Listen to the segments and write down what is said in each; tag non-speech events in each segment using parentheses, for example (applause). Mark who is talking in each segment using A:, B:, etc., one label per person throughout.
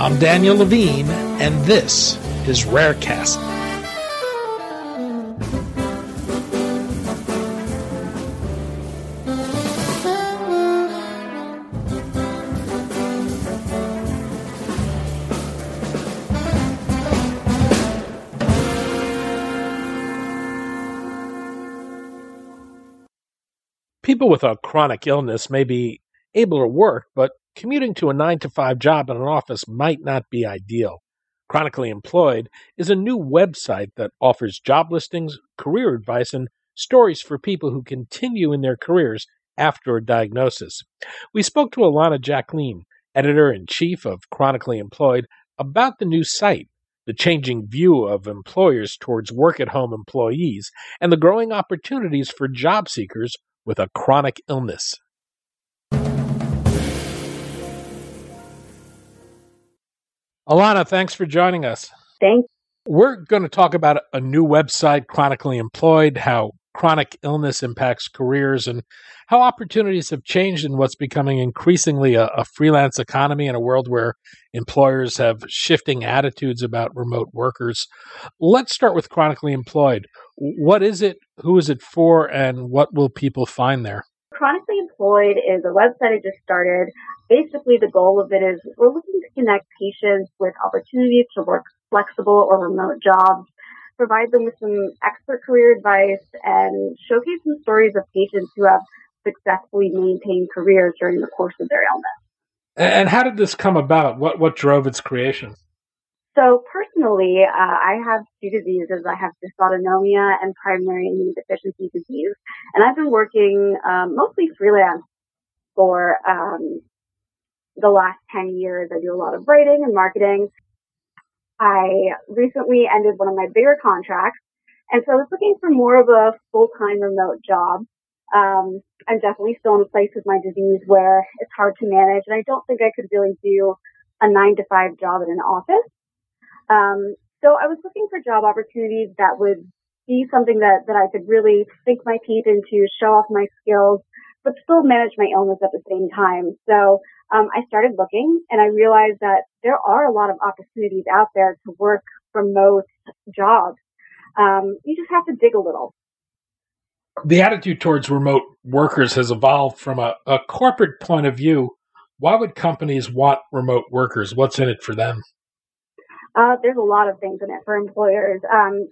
A: I'm Daniel Levine, and this is Rarecast. People with a chronic illness may be able to work, but commuting to a 9 to 5 job in an office might not be ideal. Chronically Employed is a new website that offers job listings, career advice, and stories for people who continue in their careers after a diagnosis. We spoke to Ilana Jacqueline, editor in chief of Chronically Employed, about the new site, the changing view of employers towards work at home employees, and the growing opportunities for job seekers with a chronic illness. Ilana, thanks for joining us.
B: Thanks.
A: We're going to talk about a new website, Chronically Employed, how chronic illness impacts careers, and how opportunities have changed in what's becoming increasingly a, a, freelance economy in a world where employers have shifting attitudes about remote workers. Let's start with Chronically Employed. What is it? Who is it for? And what will people find there?
B: Chronically Employed is a website I just started. Basically, the goal of it is we're looking to connect patients with opportunities to work flexible or remote jobs, provide them with some expert career advice, and showcase some stories of patients who have successfully maintained careers during the course of their illness.
A: And how did this come about? What what drove its creation?
B: So personally, uh, I have two diseases. I have dysautonomia and primary immune deficiency disease, and I've been working um, mostly freelance for um, the last 10 years. I do a lot of writing and marketing. I recently ended one of my bigger contracts, and so I was looking for more of a full-time remote job. Um, I'm definitely still in a place with my disease where it's hard to manage, and I don't think I could really do a nine to five job in an office. Um, so I was looking for job opportunities that would be something that, that I could really sink my teeth into, show off my skills, but still manage my illness at the same time. So um, I started looking and I realized that there are a lot of opportunities out there to work remote jobs. Um, you just have to dig a little.
A: The attitude towards remote workers has evolved from a, a corporate point of view. Why would companies want remote workers? What's in it for them?
B: Uh, there's a lot of things in it for employers. Um,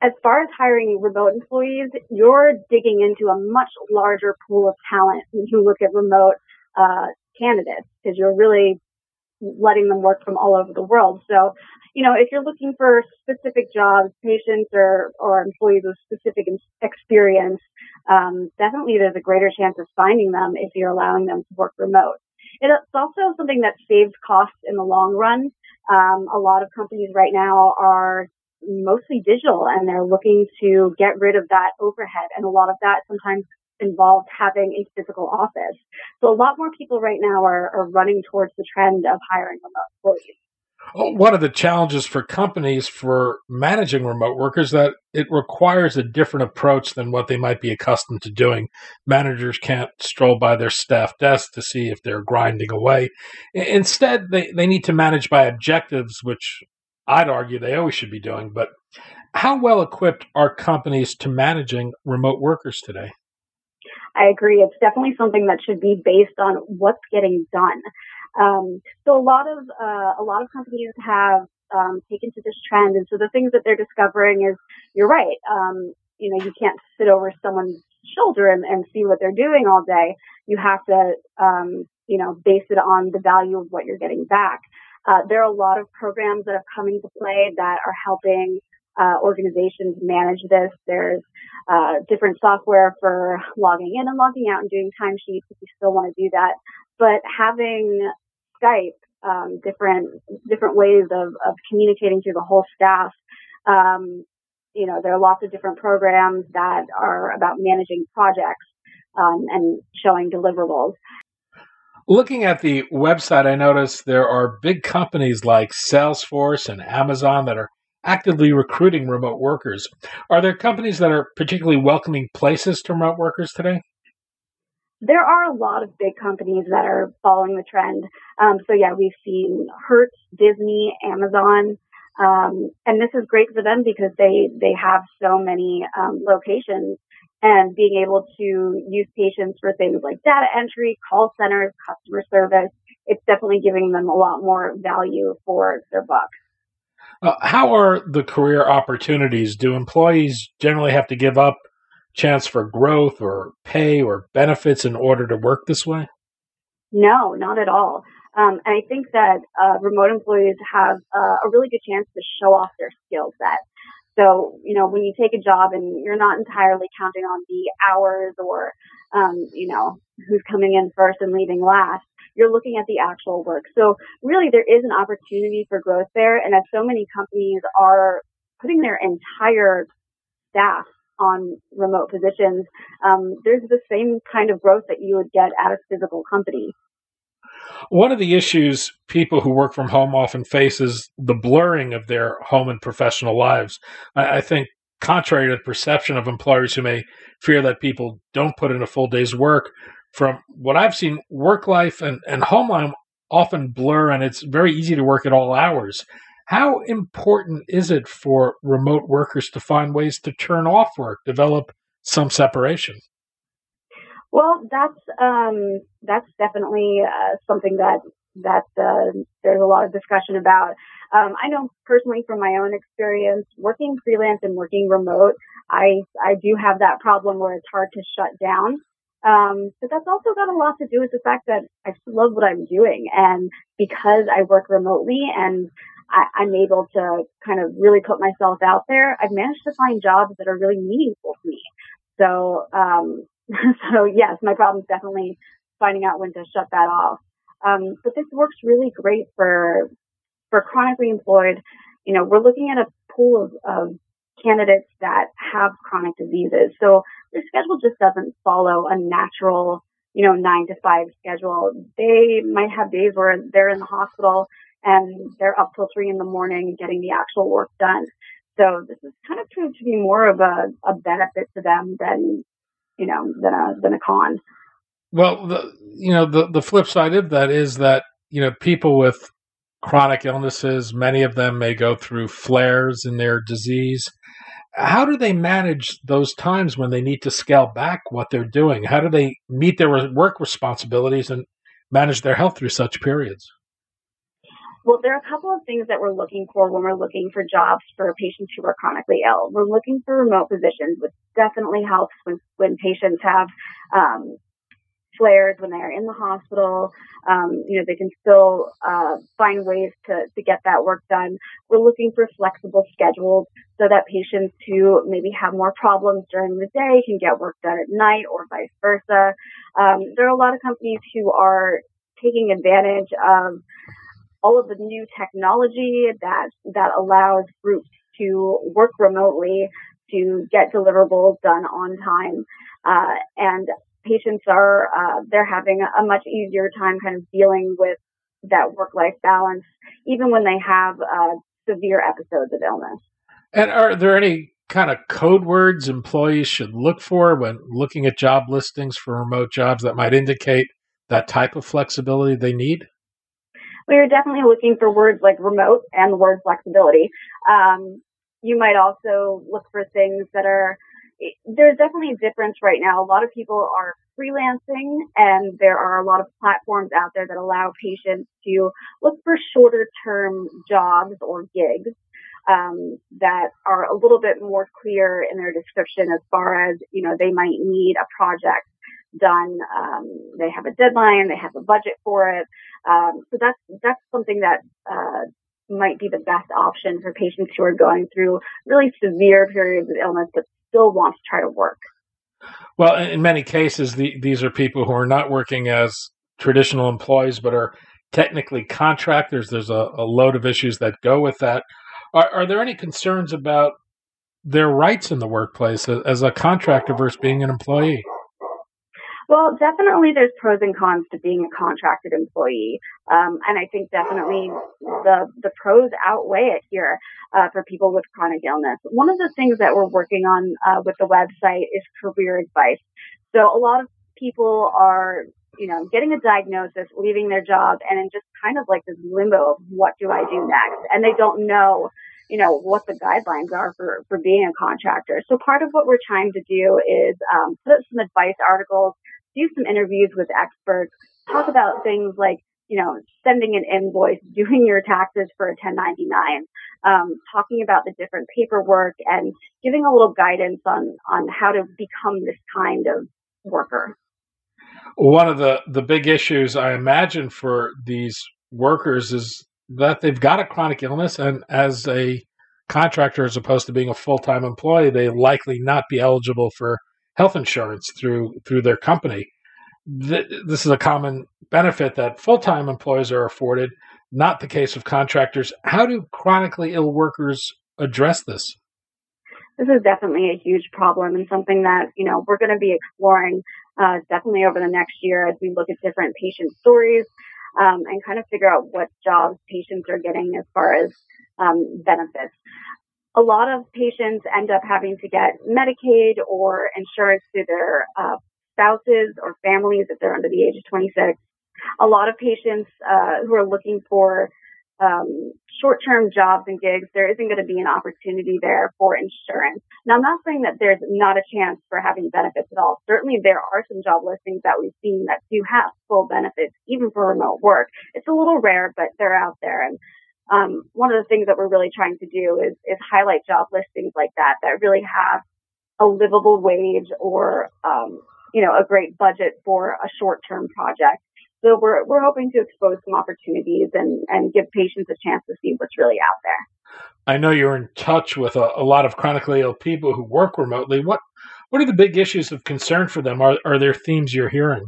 B: as far as hiring remote employees, you're digging into a much larger pool of talent when you look at remote uh, candidates because you're really letting them work from all over the world. So, you know, if you're looking for specific jobs, patients or, or employees with specific experience, um, definitely there's a greater chance of finding them if you're allowing them to work remote. It's also something that saves costs in the long run. Um, a lot of companies right now are mostly digital and they're looking to get rid of that overhead. And a lot of that sometimes involves having a physical office. So a lot more people right now are, are running towards the trend of hiring remote employees.
A: One of the challenges for companies for managing remote workers that it requires a different approach than what they might be accustomed to doing. Managers can't stroll by their staff desk to see if they're grinding away. Instead, they, they need to manage by objectives, which I'd argue they always should be doing. But how well equipped are companies to managing remote workers today?
B: I agree. It's definitely something that should be based on what's getting done. Um, so a lot of uh, a lot of companies have um, taken to this trend, and so the things that they're discovering is, you're right. Um, you know, you can't sit over someone's shoulder and, and see what they're doing all day. You have to, um, you know, base it on the value of what you're getting back. Uh, there are a lot of programs that have come into play that are helping uh, organizations manage this. There's uh, different software for logging in and logging out and doing timesheets if you still want to do that. But having Skype, um, different different ways of, of communicating through the whole staff. Um, you know, there are lots of different programs that are about managing projects um, and showing deliverables.
A: Looking at the website, I noticed there are big companies like Salesforce and Amazon that are actively recruiting remote workers. Are there companies that are particularly welcoming places to remote workers today?
B: There are a lot of big companies that are following the trend. Um, so yeah, we've seen Hertz, Disney, Amazon, um, and this is great for them because they they have so many um, locations and being able to use patients for things like data entry, call centers, customer service. It's definitely giving them a lot more value for their buck.
A: Uh, how are the career opportunities? Do employees generally have to give up chance for growth or pay or benefits in order to work this way?
B: No, not at all. Um, and I think that uh, remote employees have uh, a really good chance to show off their skill set. So, you know, when you take a job and you're not entirely counting on the hours or, um, you know, who's coming in first and leaving last, you're looking at the actual work. So really there is an opportunity for growth there. And as so many companies are putting their entire staff on remote positions, um, there's the same kind of growth that you would get at a physical company.
A: One of the issues people who work from home often face is the blurring of their home and professional lives. I, I think, contrary to the perception of employers who may fear that people don't put in a full day's work, from what I've seen, work life and, and home life often blur and it's very easy to work at all hours. How important is it for remote workers to find ways to turn off work, develop some separation?
B: Well, that's um, that's definitely uh, something that that uh, there's a lot of discussion about. Um, I know personally from my own experience, working freelance and working remote, I I do have that problem where it's hard to shut down. Um, but that's also got a lot to do with the fact that I love what I'm doing. And because I work remotely and I, am able to kind of really put myself out there, I've managed to find jobs that are really meaningful to me. So, um, (laughs) so yes, my problem is definitely finding out when to shut that off. Um, but this works really great for, for chronically employed. You know, we're looking at a pool of, of candidates that have chronic diseases. So their schedule just doesn't follow a natural, you know, nine to five schedule. They might have days where they're in the hospital and they're up till three in the morning getting the actual work done. So this is kind of proved to be more of a, a benefit to them than, you know, than a, than a con.
A: Well, the, you know, the, the flip side of that is that, you know, people with chronic illnesses, many of them may go through flares in their disease how do they manage those times when they need to scale back what they're doing? How do they meet their work responsibilities and manage their health through such periods?
B: Well, there are a couple of things that we're looking for when we're looking for jobs for patients who are chronically ill. We're looking for remote positions, which definitely helps when, when patients have um, flares when they're in the hospital. Um, you know, they can still uh, find ways to, to get that work done. We're looking for flexible schedules so that patients who maybe have more problems during the day can get work done at night or vice versa. Um, there are a lot of companies who are taking advantage of all of the new technology that that allows groups to work remotely to get deliverables done on time. Uh, and patients are uh, they're having a, much easier time kind of dealing with that work life balance, even when they have uh, severe episodes of illness.
A: And are there any kind of code words employees should look for when looking at job listings for remote jobs that might indicate that type of flexibility they need?
B: We are definitely looking for words like remote and the word flexibility. Um, you might also look for things that are there's definitely a difference right now. A lot of people are freelancing and there are a lot of platforms out there that allow patients to look for shorter term jobs or gigs. Um, that are a little bit more clear in their description as far as, you know, they might need a project done. Um, they have a deadline, they have a budget for it. Um, so that's, that's something that, uh, might be the best option for patients who are going through really severe periods of illness but still want to try to work.
A: Well, in many cases, the, these are people who are not working as traditional employees but are technically contractors. There's a, a load of issues that go with that. Are, are, there any concerns about their rights in the workplace as a contractor versus being an employee?
B: Well, definitely there's pros and cons to being a contracted employee. Um, and I think definitely the, the pros outweigh it here uh, for people with chronic illness. One of the things that we're working on uh, with the website is career advice. So a lot of people are, you know, getting a diagnosis, leaving their job, and in just kind of like this limbo of what do I do next? And they don't know you know, what the guidelines are for, for being a contractor. So part of what we're trying to do is um, put up some advice articles do some interviews with experts, talk about things like, you know, sending an invoice, doing your taxes for a 1099, um, talking about the different paperwork and giving a little guidance on, on how to become this kind of worker.
A: One of the, the big issues I imagine for these workers is that they've got a chronic illness and as a contractor as opposed to being a full-time employee they likely not be eligible for health insurance through through their company. This is a common benefit that full time employees are afforded, not the case of contractors. How do chronically ill workers address this?
B: This is definitely a huge problem and something that you know we're going to be exploring uh, definitely over the next year as we look at different patient stories um, and kind of figure out what jobs patients are getting as far as um, benefits a lot of patients end up having to get Medicaid or insurance through their uh, spouses or families if they're under the age of 26. A lot of patients uh, who are looking for um, short-term jobs and gigs, there isn't going to be an opportunity there for insurance. Now, I'm not saying that there's not a chance for having benefits at all. Certainly, there are some job listings that we've seen that do have full benefits, even for remote work. It's a little rare, but they're out there. And um, one of the things that we're really trying to do is, is highlight job listings like that that really have a livable wage or um, you know a great budget for a short term project. So we're we're hoping to expose some opportunities and and give patients a chance to see what's really out there.
A: I know you're in touch with a, a lot of chronically ill people who work remotely. What what are the big issues of concern for them? Are are there themes you're hearing?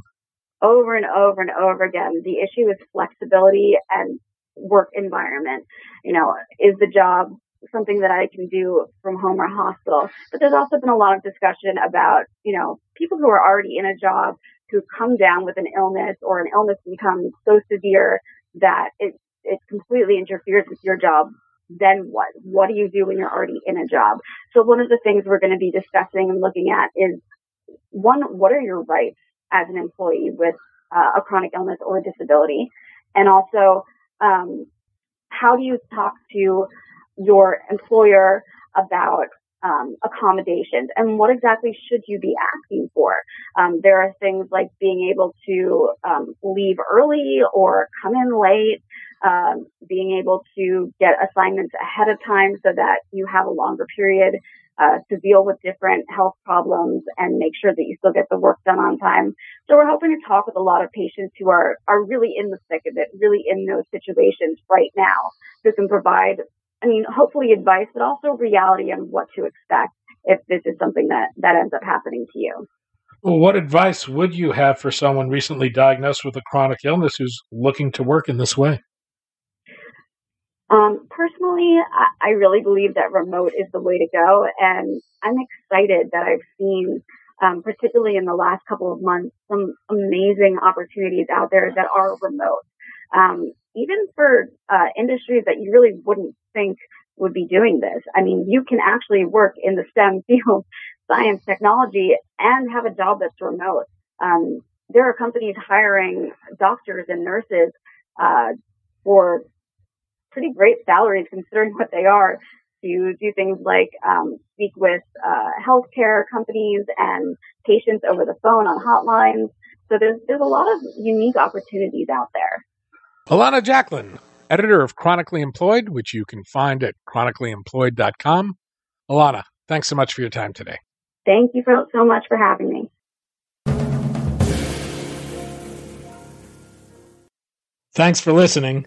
B: Over and over and over again, the issue is flexibility and work environment. You know, is the job something that I can do from home or hospital? But there's also been a lot of discussion about, you know, people who are already in a job who come down with an illness or an illness becomes so severe that it, it completely interferes with your job. Then what? What do you do when you're already in a job? So one of the things we're going to be discussing and looking at is one, what are your rights as an employee with uh, a chronic illness or a disability? And also, um, how do you talk to your employer about um, accommodations and what exactly should you be asking for? Um, there are things like being able to um, leave early or come in late, um, being able to get assignments ahead of time so that you have a longer period uh, to deal with different health problems and make sure that you still get the work done on time. So we're hoping to talk with a lot of patients who are, are really in the thick of it, really in those situations right now, who can provide, I mean, hopefully advice, but also reality on what to expect if this is something that, that ends up happening to you.
A: Well, what advice would you have for someone recently diagnosed with a chronic illness who's looking to work in this way?
B: Um, personally, I, I really believe that remote is the way to go, and I'm excited that I've seen, um, particularly in the last couple of months, some amazing opportunities out there that are remote. Um, even for uh, industries that you really wouldn't think would be doing this. I mean, you can actually work in the STEM (laughs) field, science, technology, and have a job that's remote. Um, there are companies hiring doctors and nurses uh, for pretty great salaries considering what they are to do things like um, speak with uh, healthcare companies and patients over the phone on hotlines. So there's there's a lot of unique opportunities out there.
A: Ilana Jacqueline, editor of Chronically Employed, which you can find at chronicallyemployed.com. Ilana, thanks so much for your time today.
B: Thank you for, so much for having me.
A: Thanks for listening.